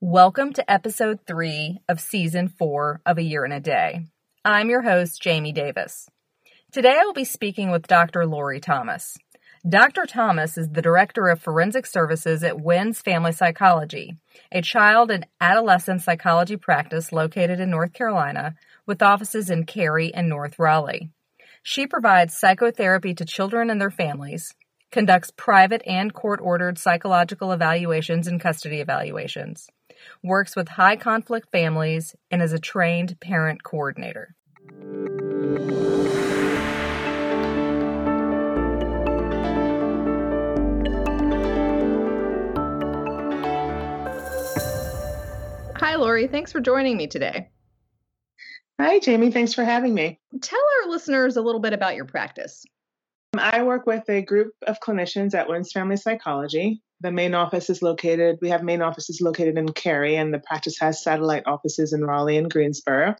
Welcome to episode three of season four of A Year in a Day. I'm your host, Jaime Davis. Today I will be speaking with Dr. Lori Thomas. Dr. Thomas is the Director of Forensic Services at Wynns Family Psychology, a child and adolescent psychology practice located in North Carolina with offices in Cary and North Raleigh. She provides psychotherapy to children and their families, conducts private and court ordered psychological evaluations and custody evaluations, works with high conflict families, and is a trained parent coordinator. Hi, Lori. Thanks for joining me today. Hi, Jaime. Thanks for having me. Tell our listeners a little bit about your practice. Um, I work with a group of clinicians at Wynns Family Psychology. The main office is located, we have main offices located in Cary, and the practice has satellite offices in Raleigh and Greensboro.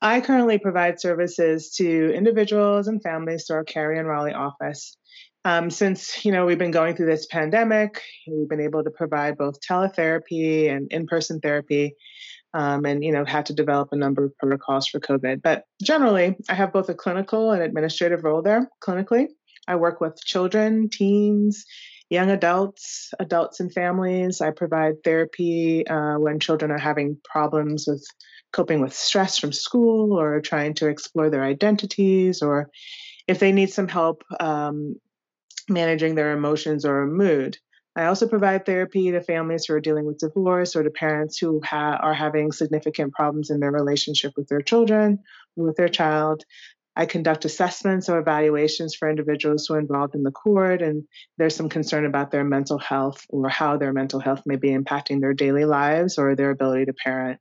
I currently provide services to individuals and families through our Cary and Raleigh office. Um, since you know we've been going through this pandemic, we've been able to provide both teletherapy and in-person therapy um, and you know had to develop a number of protocols for COVID. But generally, I have both a clinical and administrative role there. Clinically, I work with children, teens, young adults, adults and families. I provide therapy uh, when children are having problems with coping with stress from school or trying to explore their identities or if they need some help um, managing their emotions or mood. I also provide therapy to families who are dealing with divorce or to parents who ha- are having significant problems in their relationship with their children with their child. I conduct assessments or evaluations for individuals who are involved in the court, and there's some concern about their mental health or how their mental health may be impacting their daily lives or their ability to parent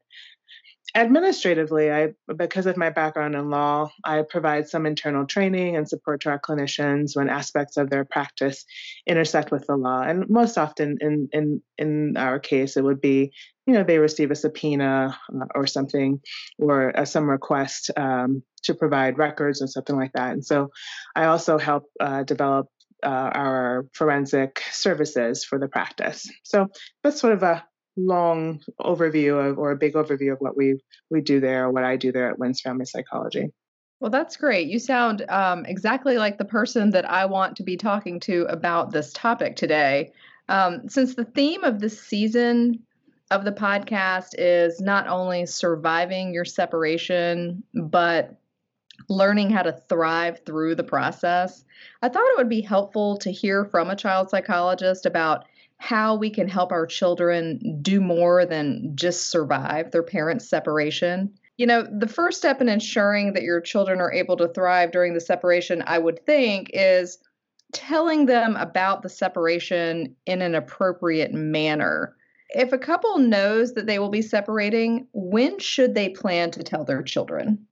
administratively i because of my background in law i provide some internal training and support to our clinicians when aspects of their practice intersect with the law. And most often in in in our case it would be you know they receive a subpoena uh, or something or some request um, to provide records or something like that. And so i also help uh, develop uh, our forensic services for the practice. So that's sort of a long overview of or a big overview of what we we do there or what I do there at Wynns Family Psychology. Well, that's great. You sound um, exactly like the person that I want to be talking to about this topic today. Um, since the theme of this season of the podcast is not only surviving your separation, but learning how to thrive through the process, I thought it would be helpful to hear from a child psychologist about how we can help our children do more than just survive their parents' separation. You know, the first step in ensuring that your children are able to thrive during the separation, I would think, is telling them about the separation in an appropriate manner. If a couple knows that they will be separating, when should they plan to tell their children?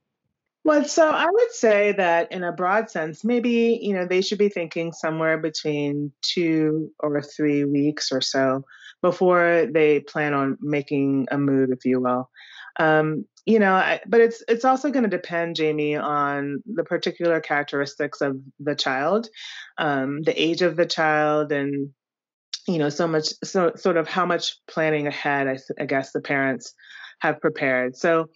Well, so I would say that in a broad sense, maybe, you know, they should be thinking somewhere between two or three weeks or so before they plan on making a move, if you will. Um, you know, I, but it's it's also going to depend, Jaime, on the particular characteristics of the child, um, the age of the child, and you know, so much, so sort of how much planning ahead, I, I guess, the parents have prepared. So,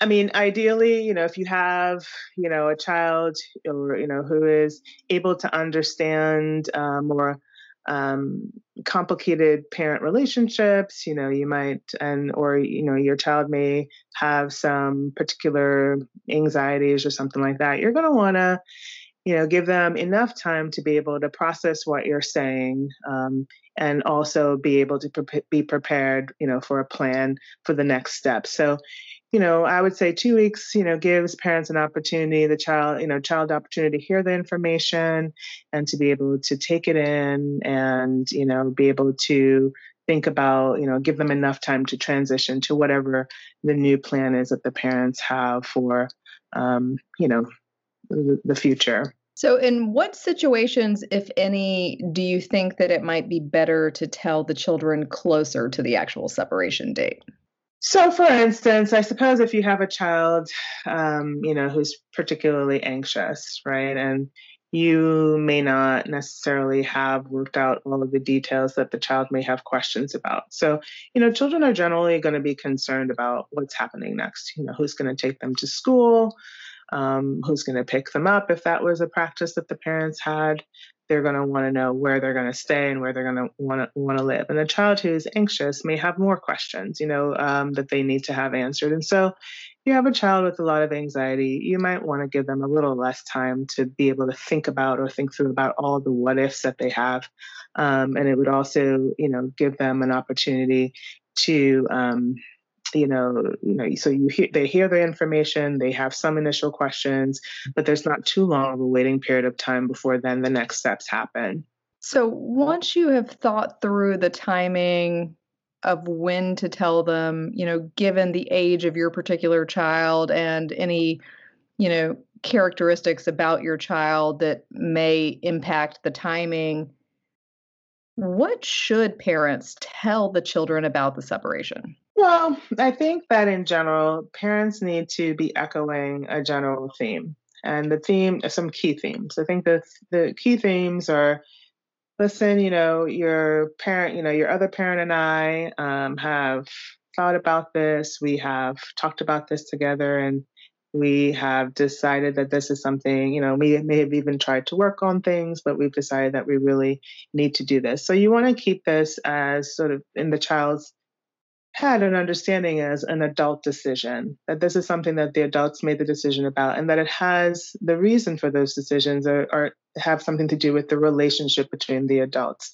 I mean, ideally, you know, if you have, you know, a child or, you know, who is able to understand um, more um, complicated parent relationships, you know, you might, and, or, you know, your child may have some particular anxieties or something like that, you're going to want to, you know, give them enough time to be able to process what you're saying um, and also be able to pre- be prepared, you know, for a plan for the next step. So, you know, I would say two weeks, you know, gives parents an opportunity, the child, you know, child opportunity to hear the information and to be able to take it in and, you know, be able to think about, you know, give them enough time to transition to whatever the new plan is that the parents have for, um, you know, the, the future. So, in what situations, if any, do you think that it might be better to tell the children closer to the actual separation date? So, for instance, I suppose if you have a child, um, you know, who's particularly anxious, right, and you may not necessarily have worked out all of the details that the child may have questions about. So, you know, children are generally going to be concerned about what's happening next. You know, who's going to take them to school, um, who's going to pick them up if that was a practice that the parents had. They're going to want to know where they're going to stay and where they're going to want to want to live. And a child who is anxious may have more questions, you know, um, that they need to have answered. And so, if you have a child with a lot of anxiety, you might want to give them a little less time to be able to think about or think through about all the what ifs that they have. Um, and it would also, you know, give them an opportunity to, um, you know, you know, so you hear they hear the information, they have some initial questions, but there's not too long of a waiting period of time before then the next steps happen. So once you have thought through the timing of when to tell them, you know, given the age of your particular child and any, you know, characteristics about your child that may impact the timing. What should parents tell the children about the separation? Well, I think that in general, parents need to be echoing a general theme. And the theme, some key themes. I think the the key themes are listen, you know, your parent, you know, your other parent and I um, have thought about this. We have talked about this together and we have decided that this is something, you know, we may have even tried to work on things, but we've decided that we really need to do this. So you want to keep this as sort of in the child's had an understanding as an adult decision, that this is something that the adults made the decision about, and that it has the reason for those decisions are, are have something to do with the relationship between the adults.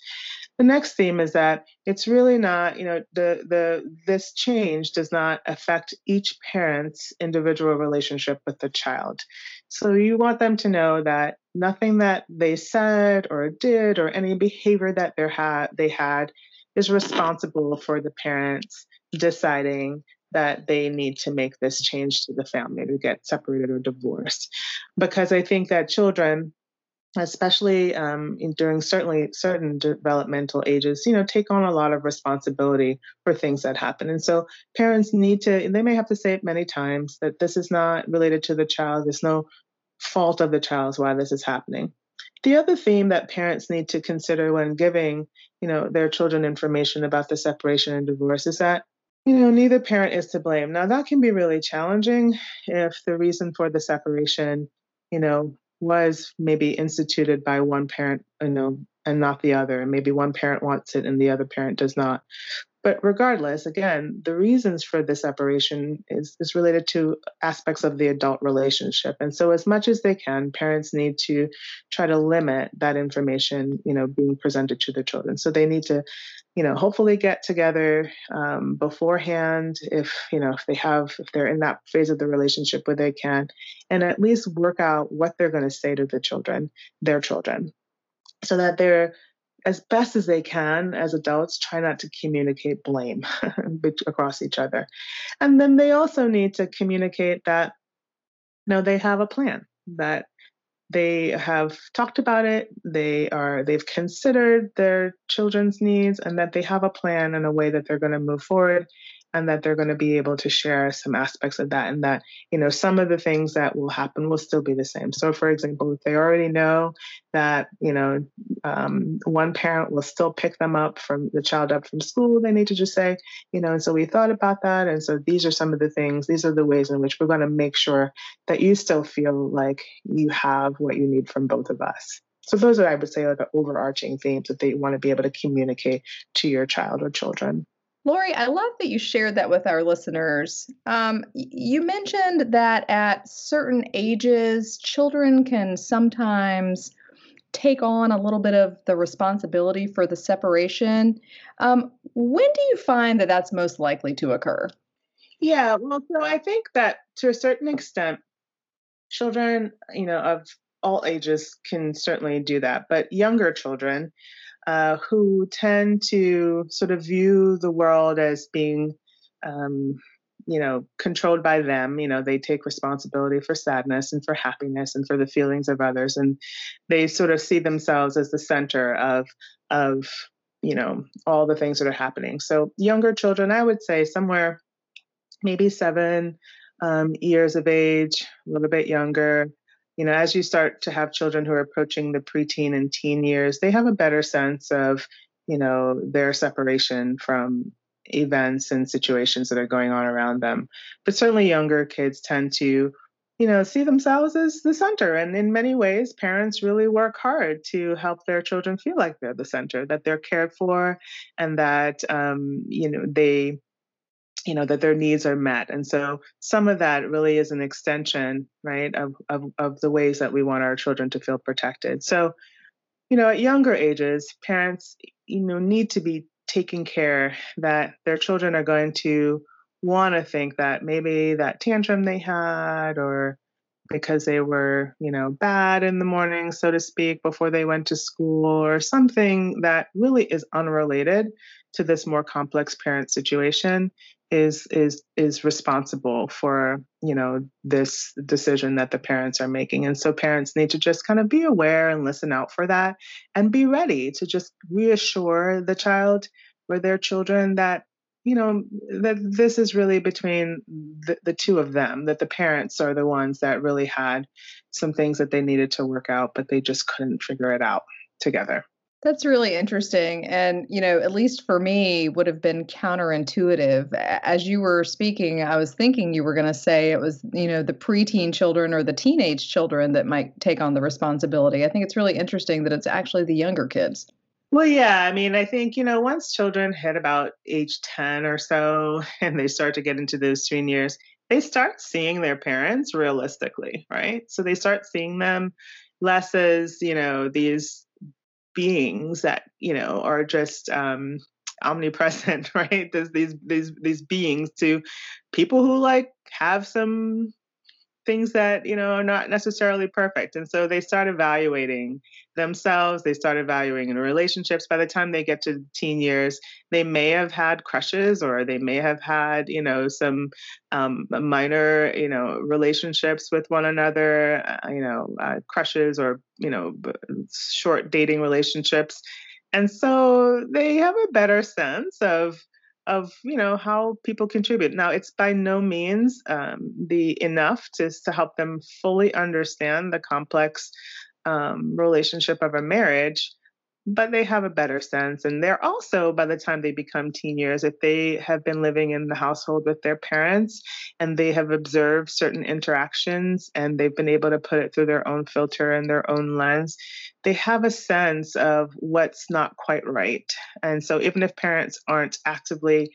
The next theme is that it's really not, you know, the the this change does not affect each parent's individual relationship with the child. So you want them to know that nothing that they said or did or any behavior that they had they had is responsible for the parents deciding that they need to make this change to the family to get separated or divorced. Because I think that children, especially um, in, during certainly certain developmental ages, you know, take on a lot of responsibility for things that happen. And so parents need to, they may have to say it many times that this is not related to the child. There's no fault of the child's why this is happening. The other theme that parents need to consider when giving, you know, their children information about the separation and divorce is that you know, neither parent is to blame. Now, that can be really challenging if the reason for the separation, you know, was maybe instituted by one parent, you know, and not the other. And maybe one parent wants it and the other parent does not. But regardless, again, the reasons for the separation is, is related to aspects of the adult relationship. And so as much as they can, parents need to try to limit that information, you know, being presented to the children. So they need to, you know, hopefully get together um, beforehand if, you know, if they have, if they're in that phase of the relationship where they can, and at least work out what they're going to say to the children, their children so that they're as best as they can as adults try not to communicate blame across each other. And then they also need to communicate that you know they have a plan that they have talked about it they are they've considered their children's needs and that they have a plan and a way that they're going to move forward and that they're going to be able to share some aspects of that and that you know some of the things that will happen will still be the same. So for example if they already know that you know um, one parent will still pick them up from the child up from school they need to just say you know and so we thought about that and so these are some of the things these are the ways in which we're going to make sure that you still feel like you have what you need from both of us. So those are i would say are the overarching themes that they want to be able to communicate to your child or children Lori, I love that you shared that with our listeners. Um, you mentioned that at certain ages, children can sometimes take on a little bit of the responsibility for the separation. Um, when do you find that that's most likely to occur? Yeah, well, so I think that to a certain extent, children, you know, of all ages can certainly do that, but younger children, uh, who tend to sort of view the world as being, um, you know, controlled by them. You know, they take responsibility for sadness and for happiness and for the feelings of others, and they sort of see themselves as the center of of you know all the things that are happening. So younger children, I would say somewhere maybe seven um, years of age, a little bit younger. You know, as you start to have children who are approaching the preteen and teen years, they have a better sense of, you know, their separation from events and situations that are going on around them. But certainly younger kids tend to, you know, see themselves as the center. And in many ways, parents really work hard to help their children feel like they're the center, that they're cared for, and that, um, you know, they, you know, that their needs are met. And so some of that really is an extension, right, of, of, of the ways that we want our children to feel protected. So, you know, at younger ages, parents, you know, need to be taking care that their children are going to want to think that maybe that tantrum they had or because they were, you know, bad in the morning, so to speak, before they went to school or something that really is unrelated to this more complex parent situation is is is responsible for you know this decision that the parents are making. And so parents need to just kind of be aware and listen out for that and be ready to just reassure the child or their children that you know that this is really between the, the two of them that the parents are the ones that really had some things that they needed to work out but they just couldn't figure it out together that's really interesting. And, you know, at least for me, would have been counterintuitive. As you were speaking, I was thinking you were going to say it was, you know, the preteen children or the teenage children that might take on the responsibility. I think it's really interesting that it's actually the younger kids. Well, yeah. I mean, I think, you know, once children hit about age 10 or so and they start to get into those teen years, they start seeing their parents realistically, right? So they start seeing them less as, you know, these beings that you know are just um, omnipresent, right? There's these these these beings to people who like have some things that you know are not necessarily perfect. And so they start evaluating themselves they start evaluating in relationships. By the time they get to teen years they may have had crushes or they may have had you know some um, minor you know relationships with one another uh, you know uh, crushes or you know short dating relationships. And so they have a better sense of of you know how people contribute. Now it's by no means um, the enough to, to help them fully understand the complex um, relationship of a marriage but they have a better sense. And they're also, by the time they become teen years, if they have been living in the household with their parents and they have observed certain interactions and they've been able to put it through their own filter and their own lens, they have a sense of what's not quite right. And so even if parents aren't actively,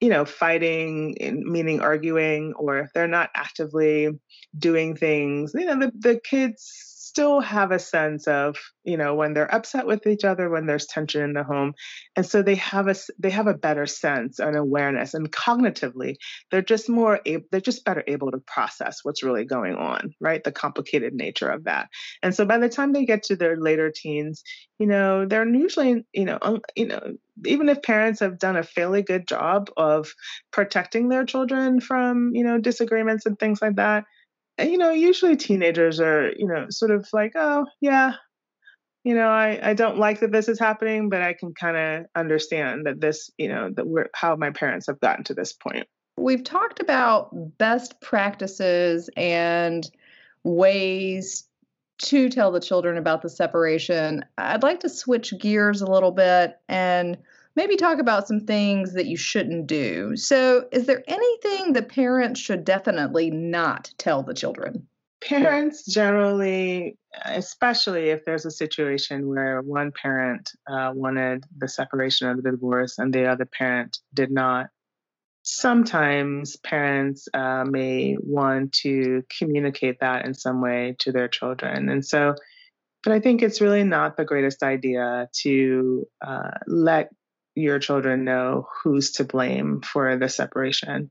you know, fighting, meaning arguing, or if they're not actively doing things, you know, the, the kids still have a sense of you know when they're upset with each other when there's tension in the home and so they have a they have a better sense and awareness and cognitively they're just more able they're just better able to process what's really going on right? The complicated nature of that. And so by the time they get to their later teens you know they're usually you know you know even if parents have done a fairly good job of protecting their children from you know disagreements and things like that you know, usually teenagers are, you know, sort of like, oh, yeah, you know, I, I don't like that this is happening, but I can kind of understand that this, you know, that we're how my parents have gotten to this point. We've talked about best practices and ways to tell the children about the separation. I'd like to switch gears a little bit and maybe talk about some things that you shouldn't do. So, is there anything that parents should definitely not tell the children? Parents generally, especially if there's a situation where one parent uh, wanted the separation or the divorce and the other parent did not, sometimes parents uh, may want to communicate that in some way to their children. And so, but I think it's really not the greatest idea to uh, let your children know who's to blame for the separation.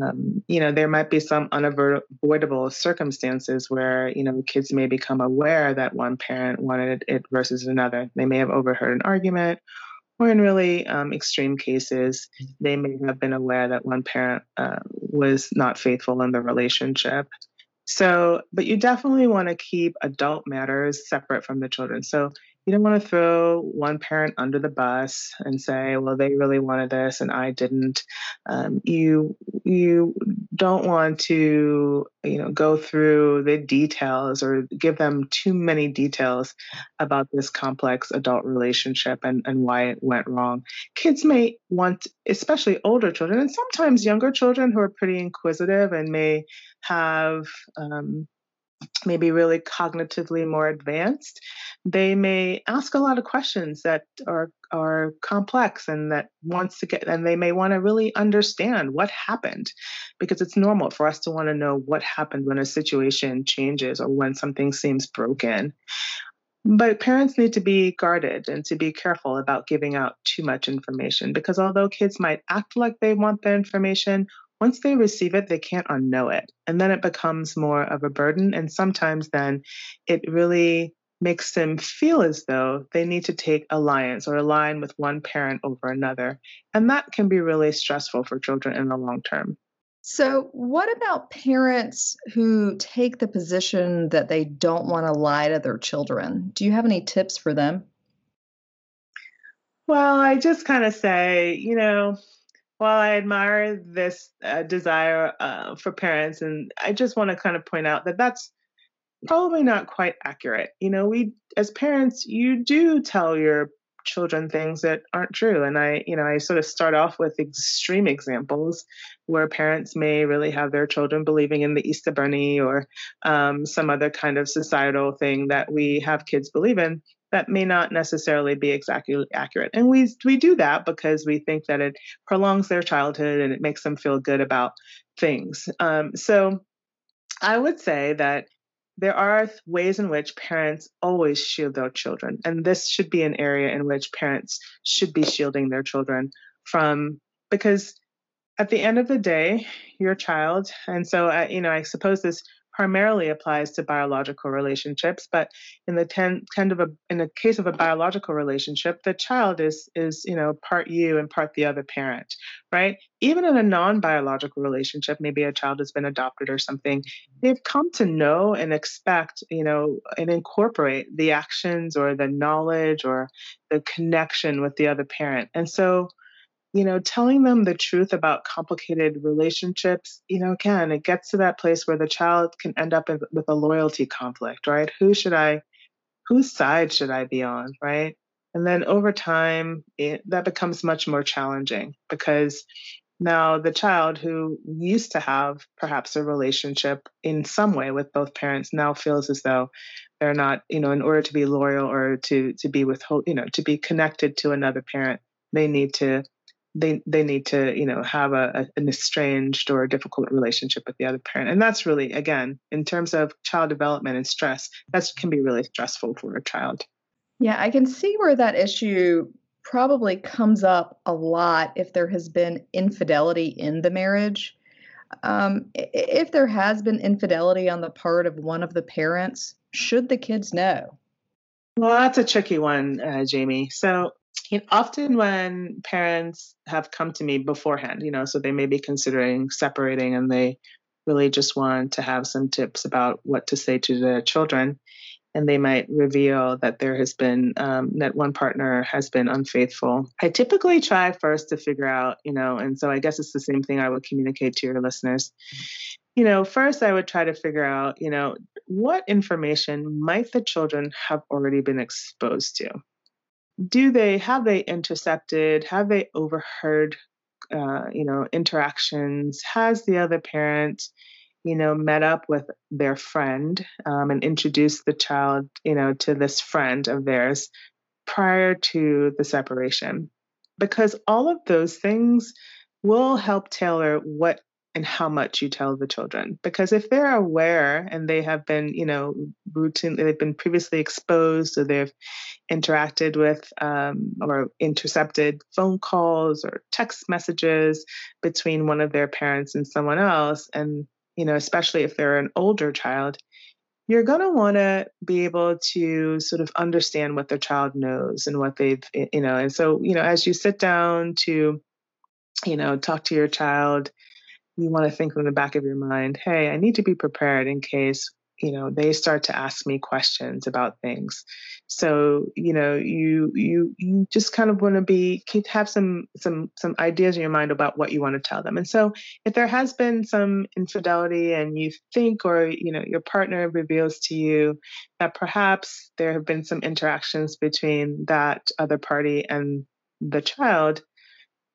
Um, you know, there might be some unavoidable circumstances where, you know, kids may become aware that one parent wanted it versus another. They may have overheard an argument, or in really um, extreme cases, they may have been aware that one parent uh, was not faithful in the relationship. So, but you definitely want to keep adult matters separate from the children. So, you don't want to throw one parent under the bus and say, "Well, they really wanted this and I didn't." Um, you you don't want to you know go through the details or give them too many details about this complex adult relationship and, and why it went wrong kids may want especially older children and sometimes younger children who are pretty inquisitive and may have um, maybe really cognitively more advanced, they may ask a lot of questions that are are complex and that wants to get and they may want to really understand what happened because it's normal for us to want to know what happened when a situation changes or when something seems broken. But parents need to be guarded and to be careful about giving out too much information because although kids might act like they want the information, once they receive it, they can't unknow it. And then it becomes more of a burden. And sometimes then it really makes them feel as though they need to take alliance or align with one parent over another. And that can be really stressful for children in the long term. So, what about parents who take the position that they don't want to lie to their children? Do you have any tips for them? Well, I just kind of say, you know, while I admire this uh, desire uh, for parents, and I just want to kind of point out that that's probably not quite accurate. You know, we as parents, you do tell your children things that aren't true. And I, you know, I sort of start off with extreme examples where parents may really have their children believing in the Easter Bunny or um, some other kind of societal thing that we have kids believe in that may not necessarily be exactly accurate. And we we do that because we think that it prolongs their childhood and it makes them feel good about things. Um, so I would say that there are ways in which parents always shield their children, and this should be an area in which parents should be shielding their children from because at the end of the day, your child, and so uh, you know, I suppose this primarily applies to biological relationships, but in the ten, kind of a in the case of a biological relationship, the child is is you know part you and part the other parent, right? Even in a non-biological relationship, maybe a child has been adopted or something, mm-hmm. they've come to know and expect, you know, and incorporate the actions or the knowledge or the connection with the other parent, and so you know, telling them the truth about complicated relationships, you know, again, it gets to that place where the child can end up with a loyalty conflict, right? Who should I, whose side should I be on, right? And then over time, it, that becomes much more challenging because now the child who used to have perhaps a relationship in some way with both parents now feels as though they're not, you know, in order to be loyal or to to be with, you know, to be connected to another parent, they need to they they need to you know have a, a, an estranged or a difficult relationship with the other parent. And that's really again in terms of child development and stress that can be really stressful for a child. Yeah i can see where that issue probably comes up a lot if there has been infidelity in the marriage. Um, if there has been infidelity on the part of one of the parents should the kids know? Well that's a tricky one uh, jaime. So you know, often when parents have come to me beforehand, you know, so they may be considering separating and they really just want to have some tips about what to say to their children. And they might reveal that there has been, um, that one partner has been unfaithful. I typically try first to figure out, you know, and so I guess it's the same thing I would communicate to your listeners. You know, first I would try to figure out, you know, what information might the children have already been exposed to? Do they have they intercepted have they overheard uh, you know interactions? Has the other parent you know met up with their friend um, and introduced the child you know to this friend of theirs prior to the separation? Because all of those things will help tailor what and how much you tell the children. Because if they're aware and they have been, you know, routinely, they've been previously exposed or they've interacted with um, or intercepted phone calls or text messages between one of their parents and someone else, and, you know, especially if they're an older child, you're going to want to be able to sort of understand what their child knows and what they've, you know, and so, you know, as you sit down to, you know, talk to your child, you want to think in the back of your mind, hey, I need to be prepared in case you know they start to ask me questions about things. So you know you you you just kind of want to be keep have some some some ideas in your mind about what you want to tell them. And so if there has been some infidelity and you think or you know your partner reveals to you that perhaps there have been some interactions between that other party and the child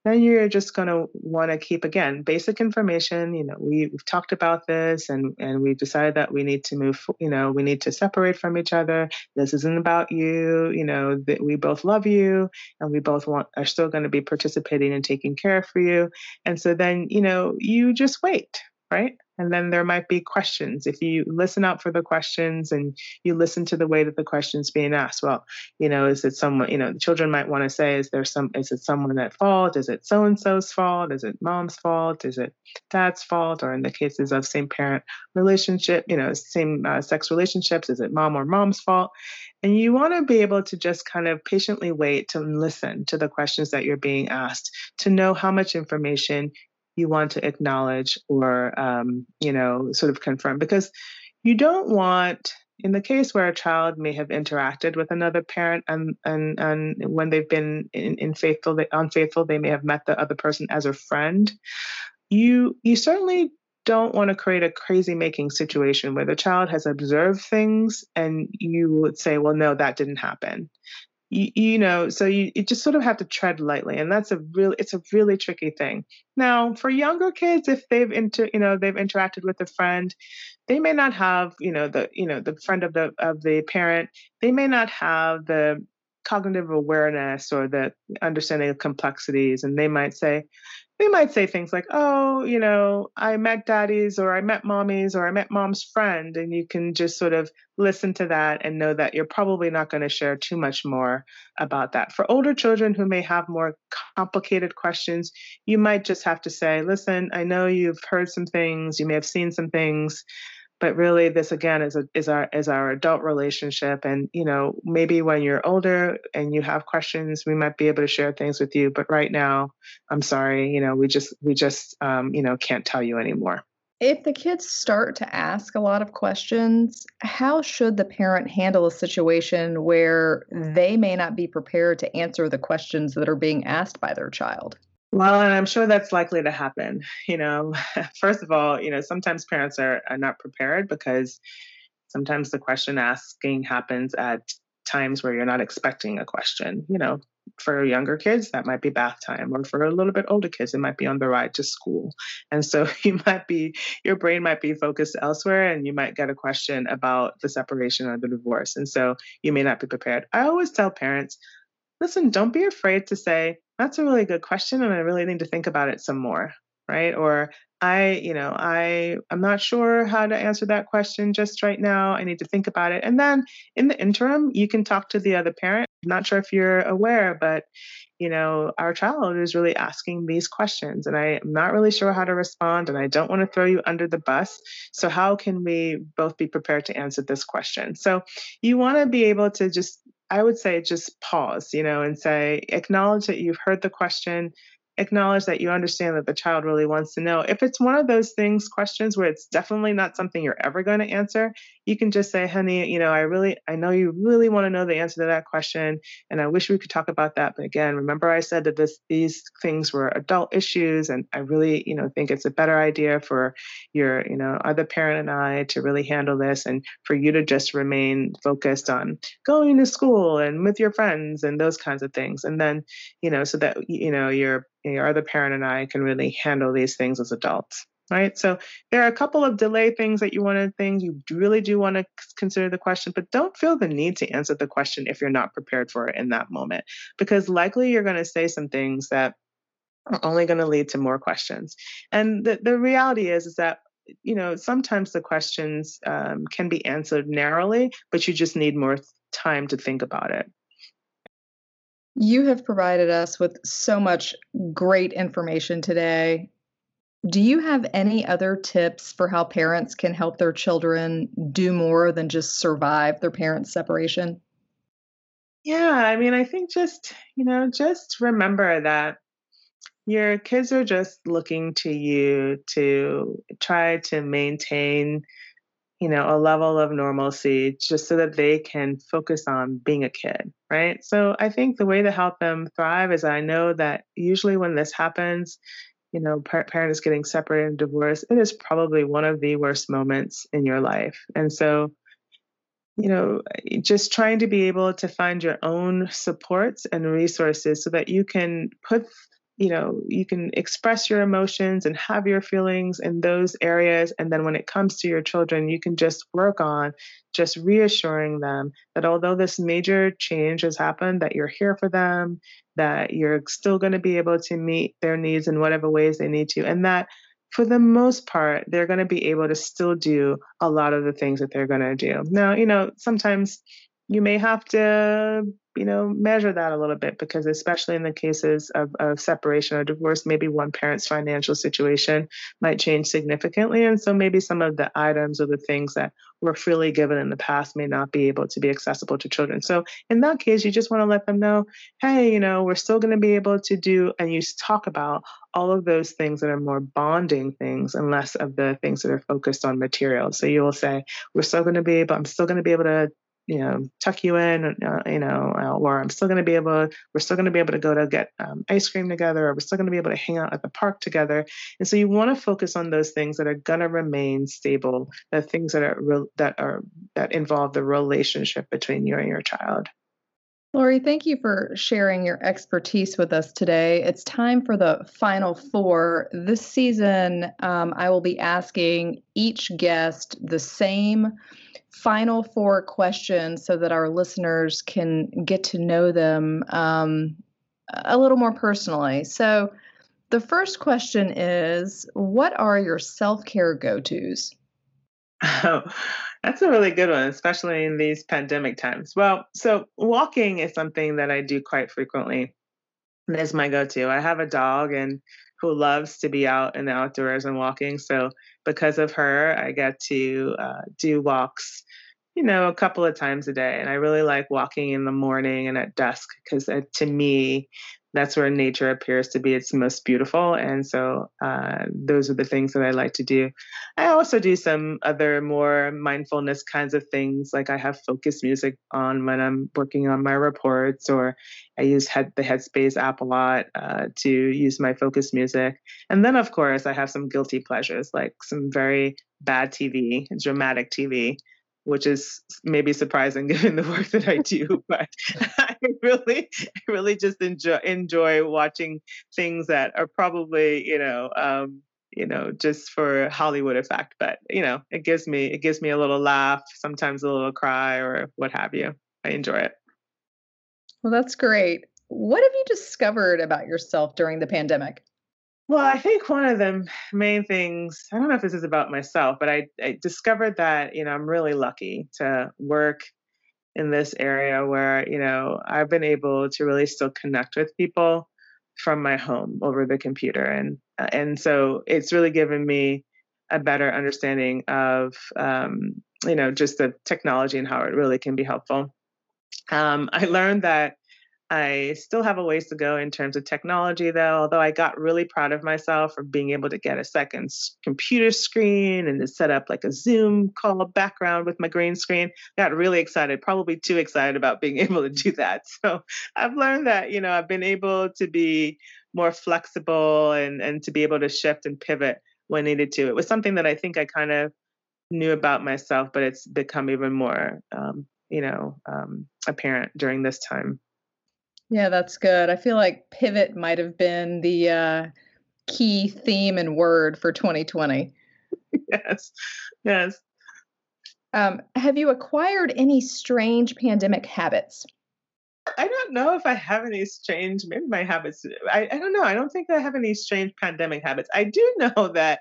then you're just going to want to keep again basic information you know we, we've talked about this and and we've decided that we need to move you know we need to separate from each other. This isn't about you you know that we both love you and we both want are still going to be participating and taking care for you. And so then you know you just wait right and then there might be questions. If you listen out for the questions and you listen to the way that the question's being asked, well, you know, is it someone, you know, the children might want to say, is there some, is it someone at fault? Is it so and so's fault? Is it mom's fault? Is it dad's fault? Or in the cases of same parent relationship, you know, same uh, sex relationships, is it mom or mom's fault? And you want to be able to just kind of patiently wait to listen to the questions that you're being asked, to know how much information you want to acknowledge or um, you know sort of confirm because you don't want in the case where a child may have interacted with another parent and and and when they've been in, in faithful unfaithful they may have met the other person as a friend you you certainly don't want to create a crazy making situation where the child has observed things and you would say well no that didn't happen you, you know so you, you just sort of have to tread lightly and that's a real it's a really tricky thing. Now for younger kids if they've inter you know they've interacted with a friend they may not have you know the you know the friend of the of the parent they may not have the cognitive awareness or the understanding of complexities and they might say they might say things like, oh, you know, I met daddy's or I met mommy's or I met mom's friend. And you can just sort of listen to that and know that you're probably not going to share too much more about that. For older children who may have more complicated questions, you might just have to say, listen, I know you've heard some things, you may have seen some things but really this again is a, is our is our adult relationship. And you know maybe when you're older and you have questions we might be able to share things with you. But right now i'm sorry you know we just we just um, you know can't tell you anymore. If the kids start to ask a lot of questions how should the parent handle a situation where they may not be prepared to answer the questions that are being asked by their child well, and I'm sure that's likely to happen. You know, first of all, you know, sometimes parents are, are not prepared because sometimes the question asking happens at times where you're not expecting a question. You know, for younger kids, that might be bath time, or for a little bit older kids, it might be on the ride to school. And so you might be, your brain might be focused elsewhere, and you might get a question about the separation or the divorce. And so you may not be prepared. I always tell parents, listen, don't be afraid to say, that's a really good question and i really need to think about it some more right? Or i you know i i'm not sure how to answer that question just right now i need to think about it and then in the interim you can talk to the other parent I'm not sure if you're aware but you know our child is really asking these questions and i'm not really sure how to respond and i don't want to throw you under the bus so how can we both be prepared to answer this question? So you want to be able to just I would say just pause, you know, and say, acknowledge that you've heard the question, acknowledge that you understand that the child really wants to know. If it's one of those things, questions where it's definitely not something you're ever going to answer, you can just say, honey, you know, I really, I know you really want to know the answer to that question. And I wish we could talk about that. But again, remember I said that this, these things were adult issues. And I really, you know, think it's a better idea for your, you know, other parent and I to really handle this and for you to just remain focused on going to school and with your friends and those kinds of things. And then, you know, so that, you know, your, your other parent and I can really handle these things as adults right? So there are a couple of delay things that you want to think. You really do want to consider the question, but don't feel the need to answer the question if you're not prepared for it in that moment, because likely you're going to say some things that are only going to lead to more questions. And the, the reality is, is that you know sometimes the questions um, can be answered narrowly, but you just need more time to think about it. You have provided us with so much great information today. Do you have any other tips for how parents can help their children do more than just survive their parents' separation? Yeah, I mean, I think just, you know, just remember that your kids are just looking to you to try to maintain you know, a level of normalcy just so that they can focus on being a kid, right? So I think the way to help them thrive is I know that usually when this happens, you know, par- parent is getting separated and divorced, it is probably one of the worst moments in your life. And so, you know, just trying to be able to find your own supports and resources so that you can put you know you can express your emotions and have your feelings in those areas. And then when it comes to your children you can just work on just reassuring them that although this major change has happened that you're here for them that you're still going to be able to meet their needs in whatever ways they need to and that for the most part they're going to be able to still do a lot of the things that they're going to do. Now you know sometimes you may have to you know measure that a little bit because especially in the cases of, of separation or divorce maybe one parent's financial situation might change significantly. And so maybe some of the items or the things that were freely given in the past may not be able to be accessible to children. So in that case you just want to let them know hey you know we're still going to be able to do and you talk about all of those things that are more bonding things and less of the things that are focused on material. So you will say we're still going to be able i'm still going to be able to you know tuck you in uh, you know uh, or i'm still going to be able we're still going to be able to go to get um, ice cream together or we're still going to be able to hang out at the park together. And so you want to focus on those things that are going to remain stable the things that are re- that are that involve the relationship between you and your child Lori, thank you for sharing your expertise with us today. It's time for the final four. This season, um, I will be asking each guest the same final four questions so that our listeners can get to know them um, a little more personally. So, the first question is What are your self care go tos? Oh, that's a really good one, especially in these pandemic times. Well, so walking is something that I do quite frequently. It is my go to. I have a dog and who loves to be out in the outdoors and walking. So, because of her, I get to uh, do walks you know, a couple of times a day. And I really like walking in the morning and at dusk because uh, to me, that's where nature appears to be its most beautiful. And so uh, those are the things that I like to do. I also do some other more mindfulness kinds of things, like I have focus music on when I'm working on my reports, or I use head, the Headspace app a lot uh, to use my focus music. And then, of course, I have some guilty pleasures, like some very bad TV, dramatic TV which is maybe surprising given the work that I do. but I really, really just enjoy enjoy watching things that are probably, you know, um, you know, just for Hollywood effect. But you know, it gives me it gives me a little laugh, sometimes a little cry, or what have you. I enjoy it. Well, that's great. What have you discovered about yourself during the pandemic? Well, I think one of the main things, I don't know if this is about myself, but I, I discovered that, you know, I'm really lucky to work in this area where, you know, I've been able to really still connect with people from my home over the computer. And, uh, and so it's really given me a better understanding of, um, you know, just the technology and how it really can be helpful. Um, I learned that I still have a ways to go in terms of technology, though, although I got really proud of myself for being able to get a second computer screen and to set up like a Zoom call background with my green screen. Got really excited, probably too excited about being able to do that. So I've learned that, you know, I've been able to be more flexible and, and to be able to shift and pivot when needed to. It was something that I think I kind of knew about myself, but it's become even more, um, you know, um, apparent during this time. Yeah, that's good. I feel like pivot might have been the uh, key theme and word for 2020. Yes, yes. Um, have you acquired any strange pandemic habits? I don't know if I have any strange, maybe my habits. I, I don't know. I don't think I have any strange pandemic habits. I do know that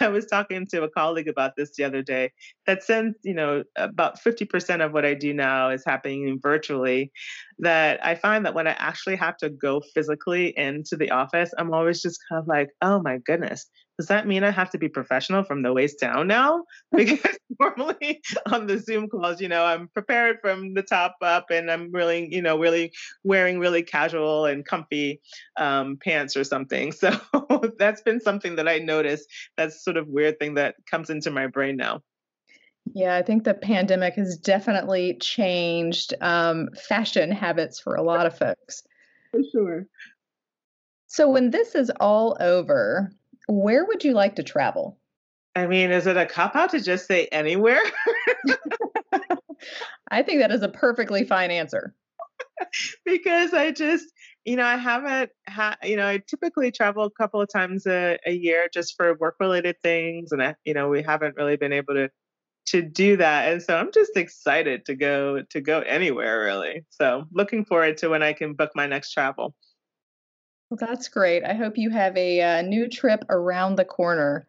I was talking to a colleague about this the other day that since, you know, about 50% of what I do now is happening virtually, that I find that when I actually have to go physically into the office, I'm always just kind of like, oh my goodness, does that mean I have to be professional from the waist down now? Because normally on the Zoom calls, you know, I'm prepared from the top up and I'm really, you know, really wearing really casual and comfy um, pants or something. So that's been something that I noticed. That's sort of weird thing that comes into my brain now. Yeah, I think the pandemic has definitely changed um, fashion habits for a lot of folks. For sure. So, when this is all over, where would you like to travel? I mean, is it a cop out to just say anywhere? I think that is a perfectly fine answer. because I just, you know, I haven't had, you know, I typically travel a couple of times a, a year just for work related things. And, I, you know, we haven't really been able to to do that and so i'm just excited to go to go anywhere really so looking forward to when i can book my next travel well that's great i hope you have a, uh, new trip around the corner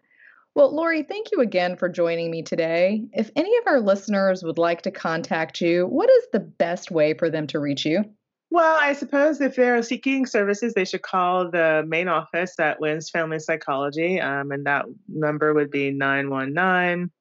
well, Lori, thank you again for joining me today. If any of our listeners would like to contact you, what is the best way for them to reach you? Well, I suppose if they're seeking services, they should call the main office at Wynns Family Psychology, um, and that number would be 919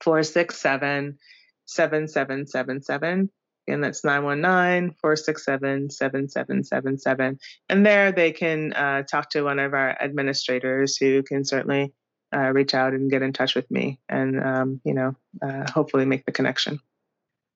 467 7777. And that's 919 467 7777. And there they can uh, talk to one of our administrators who can certainly uh, reach out and get in touch with me and, um, you know, uh, hopefully make the connection.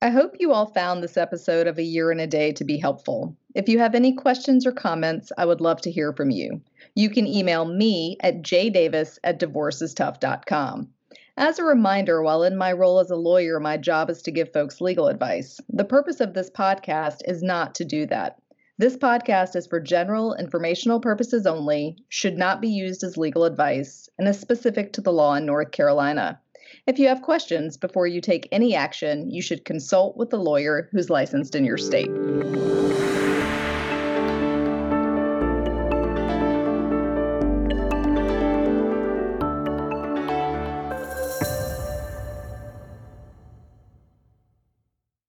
I hope you all found this episode of A Year in a Day to be helpful. If you have any questions or comments, I would love to hear from you. You can email me at jdavis at divorcestough.com. As a reminder, while in my role as a lawyer, my job is to give folks legal advice. The purpose of this podcast is not to do that. This podcast is for general informational purposes only, should not be used as legal advice, and is specific to the law in North Carolina. If you have questions before you take any action, you should consult with a lawyer who's licensed in your state.